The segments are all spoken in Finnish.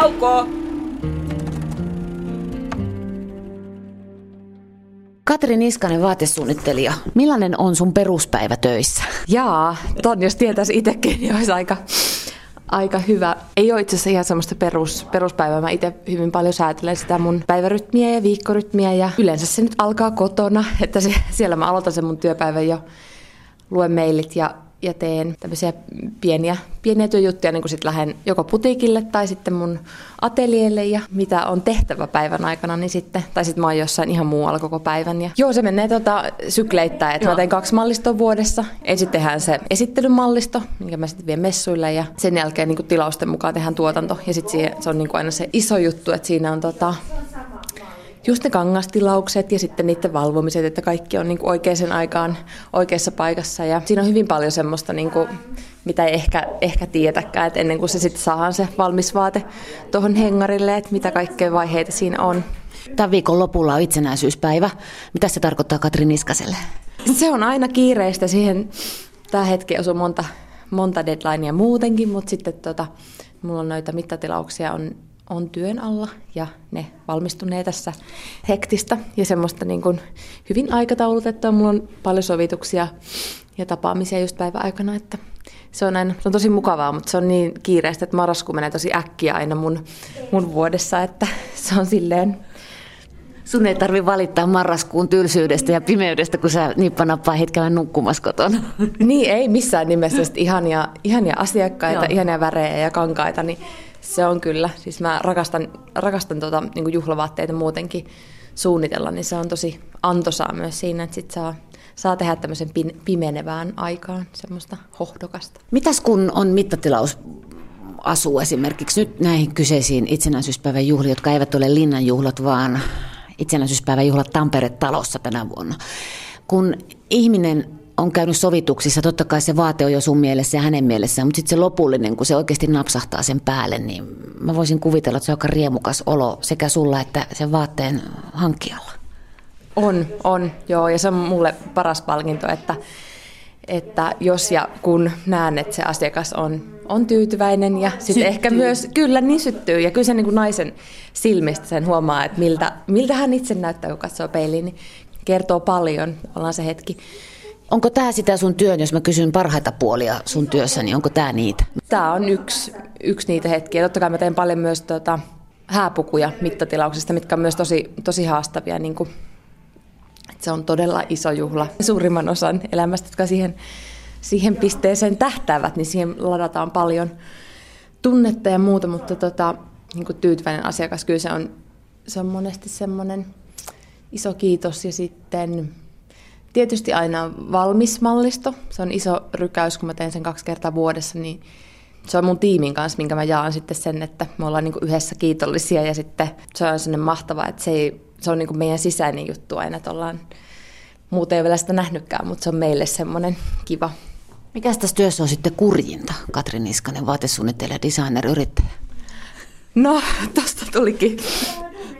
Tauko! Katri Niskanen, vaatesuunnittelija. Millainen on sun peruspäivä töissä? Jaa, ton jos tietäisi itsekin, niin olisi aika, aika hyvä. Ei ole itse asiassa ihan semmoista perus, peruspäivää. Mä itse hyvin paljon säätelen sitä mun päivärytmiä ja viikkorytmiä ja yleensä se nyt alkaa kotona, että se, siellä mä aloitan sen mun työpäivän jo luen mailit ja ja teen tämmöisiä pieniä, pieniä työjuttuja, niin kuin sitten lähden joko putiikille tai sitten mun ateljeelle ja mitä on tehtävä päivän aikana, niin sitten, tai sitten mä oon jossain ihan muualla koko päivän. Ja joo, se menee tota sykleittäin, että mä teen kaksi mallistoa vuodessa. Ensin tehdään se esittelymallisto, minkä mä sitten vien messuille ja sen jälkeen niin kuin tilausten mukaan tehdään tuotanto. Ja sitten se on niin kuin aina se iso juttu, että siinä on tota, just ne kangastilaukset ja sitten niiden valvomiset, että kaikki on niin kuin oikeaan aikaan oikeassa paikassa. Ja siinä on hyvin paljon semmoista, niin kuin, mitä ei ehkä, ehkä tietäkään, että ennen kuin se sitten saadaan se valmis vaate tuohon hengarille, että mitä kaikkea vaiheita siinä on. Tämän viikon lopulla on itsenäisyyspäivä. Mitä se tarkoittaa Katri Niskaselle? Se on aina kiireistä siihen. Tämä hetki osuu monta, monta deadlinea muutenkin, mutta sitten tota, mulla on noita mittatilauksia on on työn alla ja ne valmistunee tässä hektistä ja semmoista niin kuin hyvin aikataulutettua. Mulla on paljon sovituksia ja tapaamisia just päivän aikana, että se on, aina, se on tosi mukavaa, mutta se on niin kiireistä, että marraskuu menee tosi äkkiä aina mun, mun vuodessa, että se on silleen Sun ei tarvi valittaa marraskuun tylsyydestä ja pimeydestä, kun sä nippanappaa hetkellä nukkumassa kotona. Niin, ei missään nimessä. Ihania, ihania asiakkaita, Joo. ihania värejä ja kankaita, niin se on kyllä. Siis mä rakastan, rakastan tota, niin juhlavaatteita muutenkin suunnitella, niin se on tosi antoisaa myös siinä, että sit saa, saa tehdä tämmöisen pimenevään aikaan semmoista hohdokasta. Mitäs kun on mittatilaus asuu esimerkiksi nyt näihin kyseisiin itsenäisyyspäivän juhliin, jotka eivät ole linnanjuhlat, vaan itsenäisyyspäivän juhlat Tampere-talossa tänä vuonna. Kun ihminen on käynyt sovituksissa, totta kai se vaate on jo sun mielessä ja hänen mielessään, mutta sitten se lopullinen, kun se oikeasti napsahtaa sen päälle, niin mä voisin kuvitella, että se on aika riemukas olo sekä sulla että sen vaatteen hankkijalla. On, on, joo, ja se on mulle paras palkinto, että, että jos ja kun näen, että se asiakas on, on tyytyväinen ja sitten ehkä myös, kyllä niin syttyy, ja kyllä se niin kuin naisen silmistä sen huomaa, että miltä, miltä hän itse näyttää, kun katsoo peiliin, niin kertoo paljon, ollaan se hetki. Onko tämä sitä sun työn, jos mä kysyn parhaita puolia sun työssä, niin onko tämä niitä? Tämä on yksi, yksi niitä hetkiä. Totta kai mä teen paljon myös tota, hääpukuja mittatilauksista, mitkä on myös tosi, tosi haastavia. Niin kuin, se on todella iso juhla. Suurimman osan elämästä, jotka siihen, siihen pisteeseen tähtäävät, niin siihen ladataan paljon tunnetta ja muuta, mutta tota, niin kuin tyytyväinen asiakas, kyllä se on, se on monesti semmoinen iso kiitos ja sitten Tietysti aina valmis mallisto. Se on iso rykäys, kun mä teen sen kaksi kertaa vuodessa, niin se on mun tiimin kanssa, minkä mä jaan sitten sen, että me ollaan niin yhdessä kiitollisia ja sitten se on sellainen mahtava, että se, ei, se on niin meidän sisäinen juttu aina, että ollaan, muuten ei vielä sitä nähnytkään, mutta se on meille semmoinen kiva. Mikä tässä työssä on sitten kurjinta, Katri Niskanen, vaatesuunnittelija, designer, yrittäjä? No, tosta tulikin,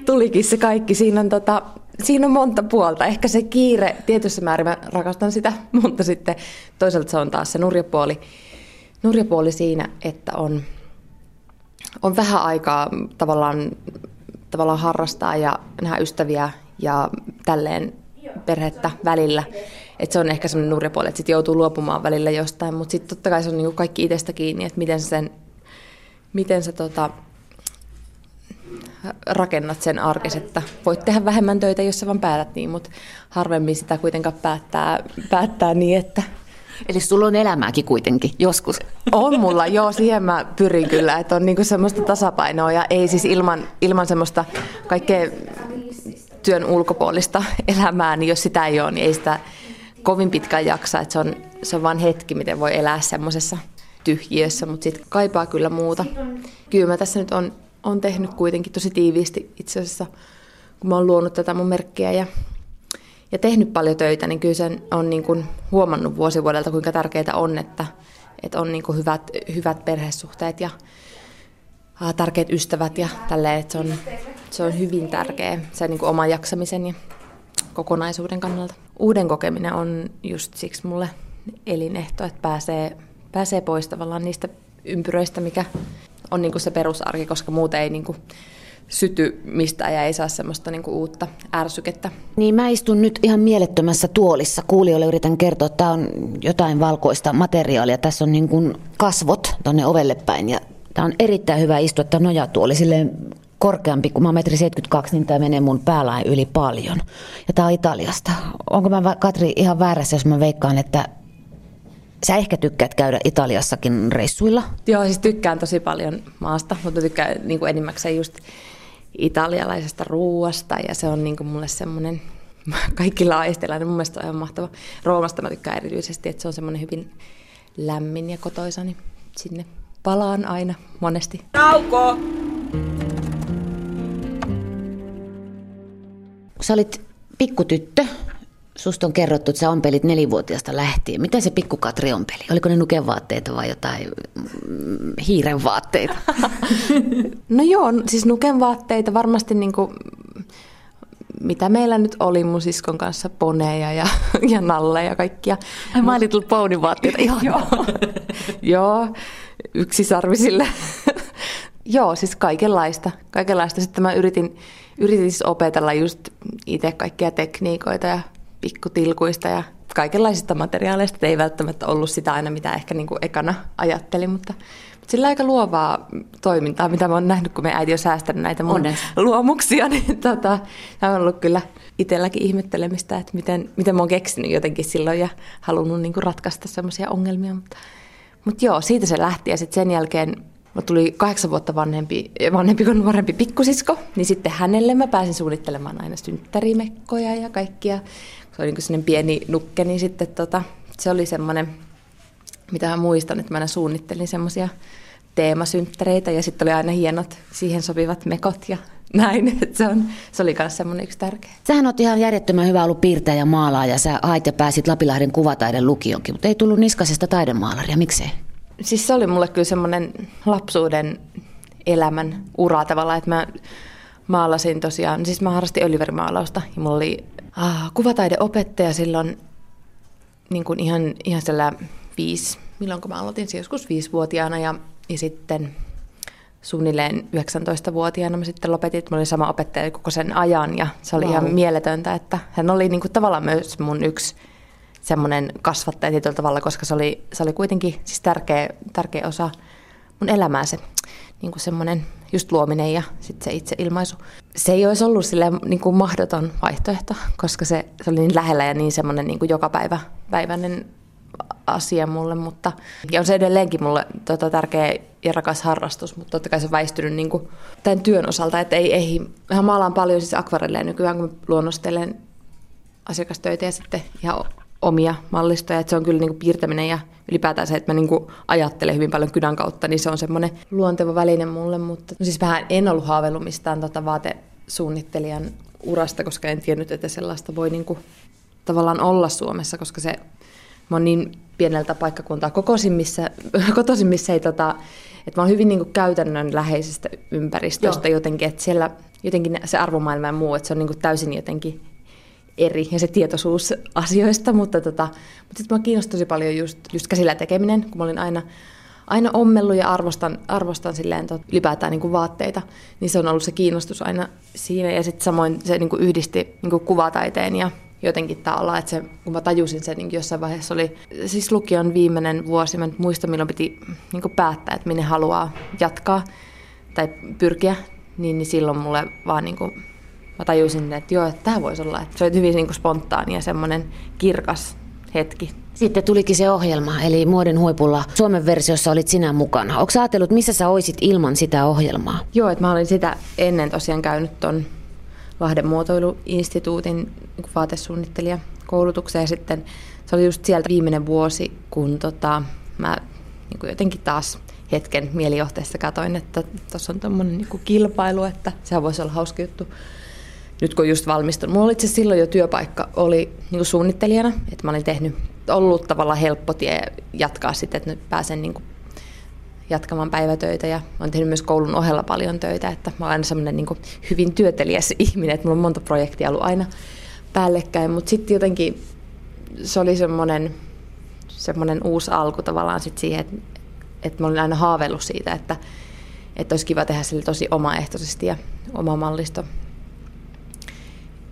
tulikin se kaikki. Siinä on tota, siinä on monta puolta. Ehkä se kiire, tietyssä määrin mä rakastan sitä, mutta sitten toisaalta se on taas se nurjapuoli, nurjapuoli siinä, että on, on vähän aikaa tavallaan, tavallaan harrastaa ja nähdä ystäviä ja tälleen perhettä välillä. Et se on ehkä semmoinen nurjapuoli, että sitten joutuu luopumaan välillä jostain, mutta sitten totta kai se on niinku kaikki itsestä kiinni, että miten sen, miten se tota, rakennat sen arkes, että voit tehdä vähemmän töitä, jos sä vaan päätät niin, mutta harvemmin sitä kuitenkaan päättää, päättää niin, että... Eli sulla on elämääkin kuitenkin joskus. On mulla, joo, siihen mä pyrin kyllä, että on niinku semmoista tasapainoa ja ei siis ilman, ilman semmoista kaikkea työn ulkopuolista elämää, niin jos sitä ei ole, niin ei sitä kovin pitkään jaksa, että se on, se on vain hetki, miten voi elää semmoisessa tyhjiössä, mutta sitten kaipaa kyllä muuta. Kyllä mä tässä nyt on on tehnyt kuitenkin tosi tiiviisti itse asiassa, kun mä oon luonut tätä mun merkkiä ja, ja tehnyt paljon töitä, niin kyllä sen on niin kuin huomannut vuosi vuodelta, kuinka tärkeää on, että, että on niin kuin hyvät, hyvät perhesuhteet ja tärkeät ystävät ja tälleen, että se on, se on hyvin tärkeä se niin kuin oman jaksamisen ja kokonaisuuden kannalta. Uuden kokeminen on just siksi mulle elinehto, että pääsee, pääsee pois tavallaan niistä ympyröistä, mikä on niin kuin se perusarki, koska muuten ei niin kuin syty mistään ja ei saa semmoista niin kuin uutta ärsykettä. Niin mä istun nyt ihan mielettömässä tuolissa. Kuulijoille yritän kertoa, että tämä on jotain valkoista materiaalia. Tässä on niin kasvot tonne ovelle päin ja tämä on erittäin hyvä istua, että nojatuoli silleen korkeampi, kun mä oon metri 72, niin tämä menee mun päälain yli paljon. Ja tämä on Italiasta. Onko mä, Katri, ihan väärässä, jos mä veikkaan, että Sä ehkä tykkäät käydä Italiassakin reissuilla? Joo, siis tykkään tosi paljon maasta, mutta tykkään niin kuin enimmäkseen just italialaisesta ruuasta ja se on niin kuin mulle semmoinen kaikilla aisteilla, niin mun mielestä on ihan mahtava. Roomasta mä tykkään erityisesti, että se on semmoinen hyvin lämmin ja kotoisa, niin sinne palaan aina monesti. Tauko! Sä olit pikkutyttö, Susta on kerrottu, että sä ompelit nelivuotiaasta lähtien. Mitä se pikku Katri ompeli? Oliko ne nukenvaatteita vai jotain mm, hiiren vaatteita? no joo, siis nukenvaatteita varmasti niin kuin, mitä meillä nyt oli mun siskon kanssa, poneja ja, ja nalleja ja kaikkia. Ai My Little Pony vaatteita, joo. joo, yksisarvisille. joo, siis kaikenlaista. kaikenlaista. Sitten mä yritin, yritin siis opetella just itse kaikkia tekniikoita ja pikkutilkuista ja kaikenlaisista materiaaleista. Et ei välttämättä ollut sitä aina, mitä ehkä niin kuin ekana ajattelin, mutta, mutta sillä aika luovaa toimintaa, mitä mä oon nähnyt, kun me äiti on säästänyt näitä mun Onnes. luomuksia, niin tota, tämä on ollut kyllä itselläkin ihmettelemistä, että miten, miten mä oon keksinyt jotenkin silloin ja halunnut niin kuin ratkaista semmoisia ongelmia. Mutta, mutta joo, siitä se lähti ja sitten sen jälkeen Mä tuli kahdeksan vuotta vanhempi, vanhempi kuin nuorempi pikkusisko, niin sitten hänelle mä pääsin suunnittelemaan aina synttärimekkoja ja kaikkia se oli niin pieni nukke, niin sitten tota, se oli semmoinen, mitä mä muistan, että mä aina suunnittelin semmoisia teemasynttäreitä ja sitten oli aina hienot siihen sopivat mekot ja näin. Että se, on, se oli myös semmoinen yksi tärkeä. Sähän oot ihan järjettömän hyvä ollut piirtäjä ja maalaaja. Sä hait ja pääsit Lapilahden kuvataiden lukionkin, mutta ei tullut niskasesta taidemaalaria. Miksei? Siis se oli mulle kyllä semmoinen lapsuuden elämän ura tavallaan, että mä maalasin tosiaan, siis mä harrastin öljyverimaalausta ja mulla oli ah, kuvataideopettaja silloin niin kuin ihan, ihan siellä viisi, milloin mä aloitin, se joskus viisivuotiaana ja, ja sitten suunnilleen 19-vuotiaana mä sitten lopetin, että mä olin sama opettaja koko sen ajan ja se oli wow. ihan mieletöntä, että hän oli niin kuin tavallaan myös mun yksi semmoinen kasvattaja tietyllä tavalla, koska se oli, se oli kuitenkin siis tärkeä, tärkeä osa mun elämää se niin kuin semmoinen just luominen ja sitten se itse ilmaisu. Se ei olisi ollut sille niin kuin mahdoton vaihtoehto, koska se, se oli niin lähellä ja niin semmoinen niin kuin joka päivä, päiväinen asia mulle, mutta ja on se edelleenkin mulle tota, tärkeä ja rakas harrastus, mutta totta kai se on väistynyt niin kuin, tämän työn osalta, että ei, ei mä maalaan paljon siis akvarelleja nykyään, kun luonnostelen asiakastöitä ja sitten ihan omia mallistoja, että se on kyllä niin kuin piirtäminen ja ylipäätään se, että mä niin kuin ajattelen hyvin paljon kynän kautta, niin se on semmoinen luonteva väline mulle, mutta no siis vähän en ollut haaveillut mistään tota vaatesuunnittelijan urasta, koska en tiennyt, että sellaista voi niin kuin tavallaan olla Suomessa, koska se mä oon niin pieneltä paikkakuntaa kokoisin, missä, kotoisin, missä ei tota, että mä oon hyvin niin kuin käytännön läheisestä ympäristöstä Joo. jotenkin, että siellä jotenkin se arvomaailma ja muu, että se on niin kuin täysin jotenkin eri ja se tietoisuus asioista, mutta, tota, mutta sitten mä kiinnostaa tosi paljon just, just käsillä tekeminen, kun mä olin aina, aina ommellut ja arvostan, arvostan silleen tot, ylipäätään niin kuin vaatteita, niin se on ollut se kiinnostus aina siinä. Ja sitten samoin se niin kuin yhdisti niin kuin kuvataiteen ja jotenkin tavallaan, että se, kun mä tajusin sen, niin jossain vaiheessa oli siis lukion viimeinen vuosi, mä en muista milloin piti niin päättää, että minne haluaa jatkaa tai pyrkiä, niin, niin silloin mulle vaan niin kuin mä tajusin, että joo, että tämä voisi olla. Että se oli hyvin niin kuin spontaani ja semmoinen kirkas hetki. Sitten tulikin se ohjelma, eli Muodin huipulla Suomen versiossa olit sinä mukana. Onko ajatellut, missä sä oisit ilman sitä ohjelmaa? Joo, että mä olin sitä ennen tosiaan käynyt ton Lahden muotoiluinstituutin niin vaatesuunnittelija koulutuksen ja sitten se oli just sieltä viimeinen vuosi, kun tota, mä niin kuin jotenkin taas hetken mielijohteessa katoin, että tuossa on tämmöinen niin kilpailu, että sehän voisi olla hauska juttu nyt kun just valmistunut. Mulla oli itse silloin jo työpaikka oli niin suunnittelijana, että mä olin tehnyt, ollut tavallaan helppo tie jatkaa sitten, että nyt pääsen niin kuin jatkamaan päivätöitä ja olen tehnyt myös koulun ohella paljon töitä, että mä olen aina semmoinen niin hyvin työtelijäs ihminen, että mulla on monta projektia ollut aina päällekkäin, mutta sitten jotenkin se oli semmoinen, semmoinen uusi alku tavallaan sit siihen, että, että mä olin aina haaveillut siitä, että, että olisi kiva tehdä sille tosi omaehtoisesti ja oma mallisto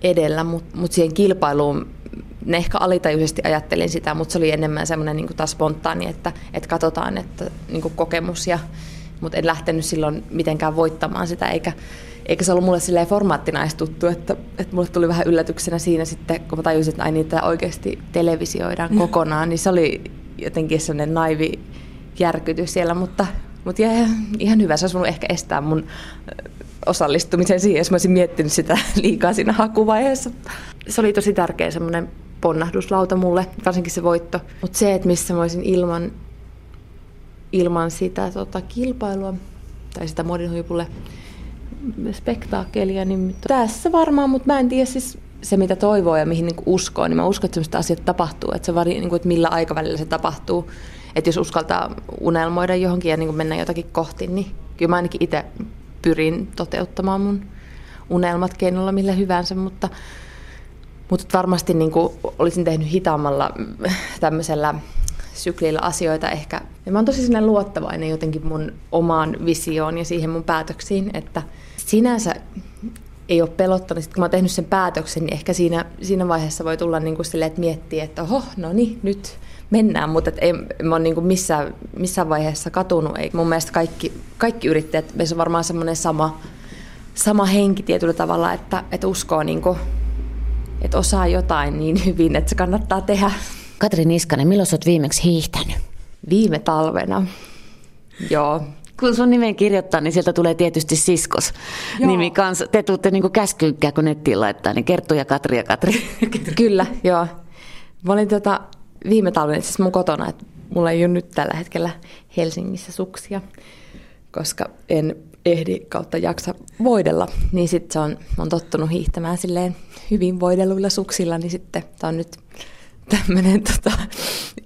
edellä, mutta mut siihen kilpailuun ne ehkä alitajuisesti ajattelin sitä, mutta se oli enemmän semmoinen niin taas spontaani, että, että katsotaan, että niin kokemus ja mutta en lähtenyt silloin mitenkään voittamaan sitä, eikä, eikä se ollut mulle silleen formaattina edes tuttu, että, että mulle tuli vähän yllätyksenä siinä sitten, kun mä tajusin, että ai niitä oikeasti televisioidaan mm. kokonaan, niin se oli jotenkin sellainen naivi järkytys siellä, mutta, mutta jäi ihan hyvä. Se olisi voinut ehkä estää mun osallistumisen siihen, jos mä olisin miettinyt sitä liikaa siinä hakuvaiheessa. Se oli tosi tärkeä semmoinen ponnahduslauta mulle, varsinkin se voitto. Mutta se, että missä mä olisin ilman, ilman sitä tota, kilpailua tai sitä modinhuipulle spektaakelia, niin tässä varmaan, mutta mä en tiedä siis se, mitä toivoo ja mihin niin uskoo, niin mä uskon, että sellaiset asiat tapahtuu, että se vari, niin kuin, että millä aikavälillä se tapahtuu. Että jos uskaltaa unelmoida johonkin ja niin kuin mennä jotakin kohti, niin kyllä mä ainakin itse pyrin toteuttamaan mun unelmat keinolla millä hyvänsä, mutta, mutta varmasti niin kuin olisin tehnyt hitaammalla tämmöisellä syklillä asioita ehkä. Ja mä oon tosi sinne luottavainen jotenkin mun omaan visioon ja siihen mun päätöksiin, että sinänsä ei ole pelottanut. Sitten kun mä oon tehnyt sen päätöksen, niin ehkä siinä, siinä vaiheessa voi tulla niin kuin silleen, että miettii, että oho, no niin, nyt mennään, mutta et ei mä oon niin kuin missään, missään vaiheessa katunut. Ei, mun mielestä kaikki, kaikki yrittäjät, meissä on varmaan semmoinen sama, sama henki tietyllä tavalla, että, että uskoo, niin kuin, että osaa jotain niin hyvin, että se kannattaa tehdä. Katri Niskanen, milloin sä oot viimeksi hiihtänyt? Viime talvena. Joo, kun sun nimen kirjoittaa, niin sieltä tulee tietysti siskos Joo. nimi kanssa. Te tuutte niin käskyykkää, kun nettiin laittaa, niin Kerttu ja Katri ja Katri. Kyllä, joo. Mä olin tota, viime talven siis mun kotona, että mulla ei ole nyt tällä hetkellä Helsingissä suksia, koska en ehdi kautta jaksa voidella, niin sitten se on, on tottunut hiihtämään silleen hyvin voidelluilla suksilla, niin sitten tämä on nyt tämmöinen, tota,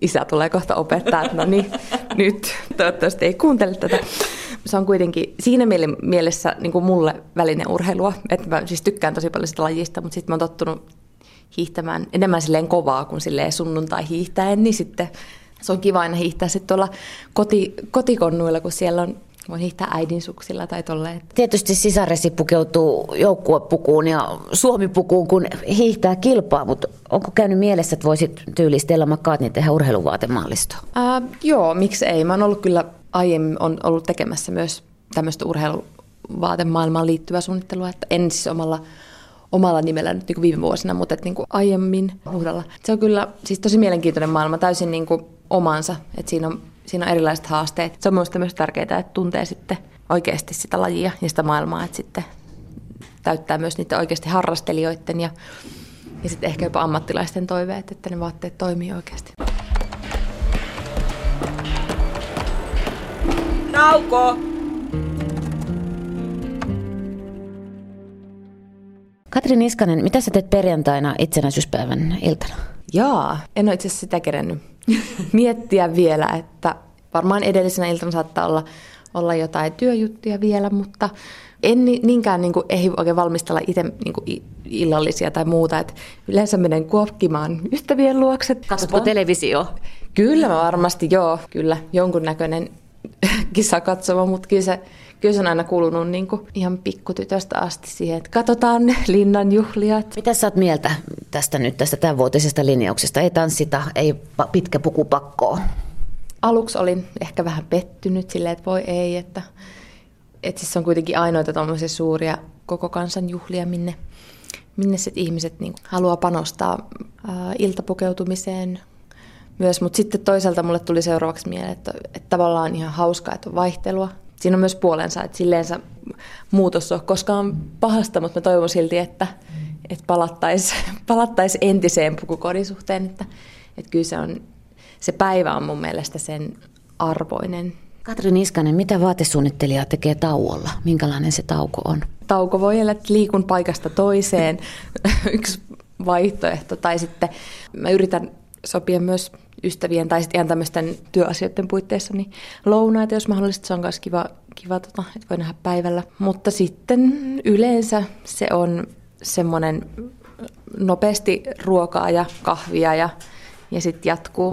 isä tulee kohta opettaa, että no niin, nyt toivottavasti ei kuuntele tätä. Se on kuitenkin siinä mielessä niin kuin mulle välinen urheilua, että mä siis tykkään tosi paljon sitä lajista, mutta sitten mä oon tottunut hiihtämään enemmän silleen kovaa kuin silleen sunnuntai hiihtäen, niin sitten se on kiva aina hiihtää sitten tuolla koti, kotikonnuilla, kun siellä on Voin hiihtää äidin suksilla tai tolleen. Tietysti sisaresi pukeutuu joukkuepukuun ja Suomi-pukuun, kun hiihtää kilpaa, mutta onko käynyt mielessä, että voisit tyyli Stella McCartney tehdä urheiluvaatemallistoa? Ää, joo, miksi ei. Mä oon ollut kyllä aiemmin on ollut tekemässä myös tämmöistä urheiluvaatemaailmaan liittyvää suunnittelua, että en siis omalla omalla nimellä nyt niin viime vuosina, mutta että niin kuin aiemmin huhdalla. Se on kyllä siis tosi mielenkiintoinen maailma, täysin niin kuin omansa, että siinä on siinä on erilaiset haasteet. Se on minusta myös tärkeää, että tuntee sitten oikeasti sitä lajia ja sitä maailmaa, että sitten täyttää myös niitä oikeasti harrastelijoiden ja, ja sitten ehkä jopa ammattilaisten toiveet, että ne vaatteet toimii oikeasti. Nauko! Katri Niskanen, mitä sä teet perjantaina itsenäisyyspäivän iltana? Jaa, en ole itse asiassa sitä kerennyt miettiä vielä, että varmaan edellisenä iltana saattaa olla, olla jotain työjuttuja vielä, mutta en niinkään niin kuin, ehdi oikein valmistella itse niin kuin, illallisia tai muuta. Et yleensä menen kuokkimaan ystävien luokse. Katsotko televisio? Kyllä mä varmasti, joo. Kyllä, jonkunnäköinen kisa katsoma, mutta kyllä se kyllä se on aina kuulunut niin kuin ihan pikkutytöstä asti siihen, että katsotaan linnan juhlia. Mitä sä oot mieltä tästä nyt, tästä tämänvuotisesta linjauksesta? Ei tanssita, ei pitkä puku pakkoa. Aluksi olin ehkä vähän pettynyt silleen, että voi ei, että, että siis on kuitenkin ainoita tuommoisia suuria koko kansan juhlia, minne, minne sit ihmiset niin haluaa panostaa ää, iltapukeutumiseen myös, mutta sitten toisaalta mulle tuli seuraavaksi mieleen, että, että tavallaan ihan hauskaa, että on vaihtelua, siinä on myös puolensa, että silleensä muutos on koskaan pahasta, mutta mä toivon silti, että, että palattaisiin palattais entiseen pukukodin suhteen, että, että kyllä se, on, se päivä on mun mielestä sen arvoinen. Katri Niskanen, mitä vaatesuunnittelija tekee tauolla? Minkälainen se tauko on? Tauko voi olla, että liikun paikasta toiseen, yksi vaihtoehto. Tai sitten mä yritän sopia myös ystävien tai sitten ihan tämmöisten työasioiden puitteissa niin lounaita, jos mahdollista. Se on myös kiva, kiva tota, että voi nähdä päivällä. Mutta sitten yleensä se on semmoinen nopeasti ruokaa ja kahvia ja, ja sitten jatkuu